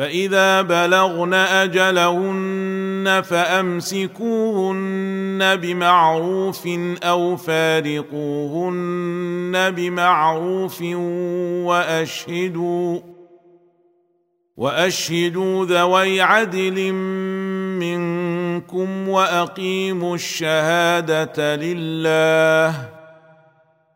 فإذا بلغن أجلهن فأمسكوهن بمعروف أو فارقوهن بمعروف وأشهدوا وأشهدوا ذوي عدل منكم وأقيموا الشهادة لله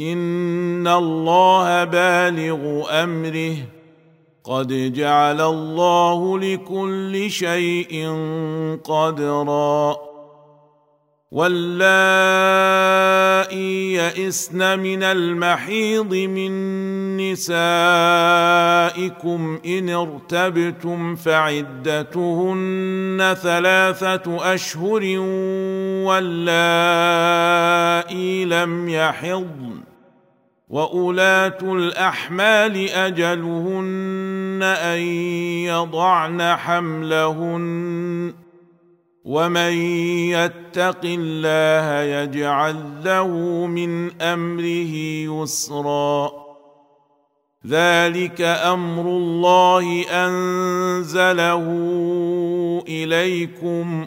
ان الله بالغ امره قد جعل الله لكل شيء قدرا واللائي يئسن من المحيض من نسائكم ان ارتبتم فعدتهن ثلاثة اشهر واللائي لم يحضن واولات الاحمال اجلهن ان يضعن حملهن ومن يتق الله يجعل له من امره يسرا ذلك أمر الله انزله اليكم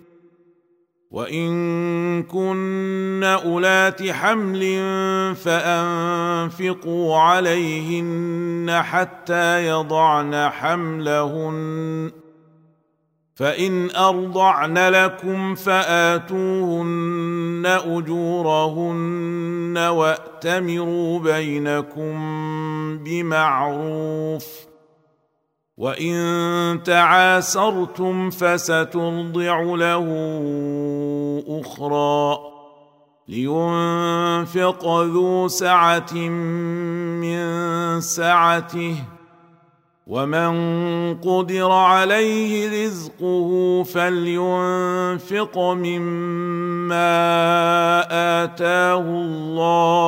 وإن كن أولات حمل فأنفقوا عليهن حتى يضعن حملهن. فإن أرضعن لكم فآتوهن أجورهن وأتمروا بينكم بمعروف. وان تعاسرتم فسترضع له أخرى لينفق ذو سعه من سعته ومن قدر عليه رزقه فلينفق مما اتاه الله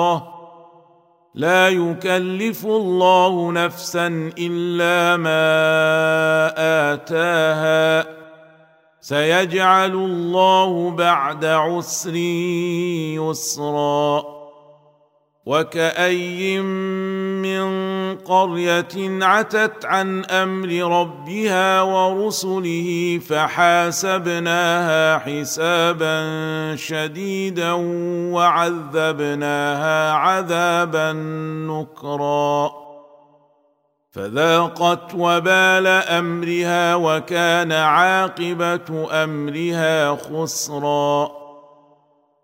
لا يكلف الله نفسا إلا ما آتاها. سيجعل الله بعد عسر يسرا. وكأي من قرية عتت عن أمر ربها ورسله فحاسبناها حسابا شديدا وعذبناها عذابا نكرا فذاقت وبال أمرها وكان عاقبة أمرها خسرا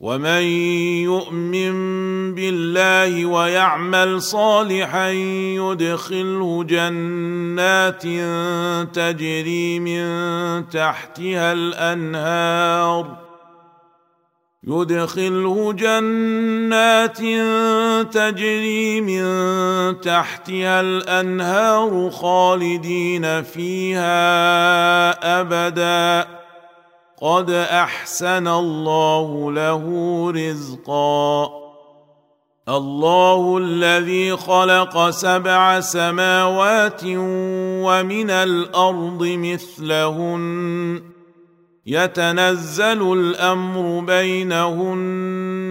ومن يؤمن بالله ويعمل صالحا يدخله جنات تجري من تحتها الأنهار. يدخله جنات تجري من تحتها الأنهار خالدين فيها أبدا. قد أحسن الله له رزقا. الله الذي خلق سبع سماوات ومن الأرض مثلهن. يتنزل الأمر بينهن.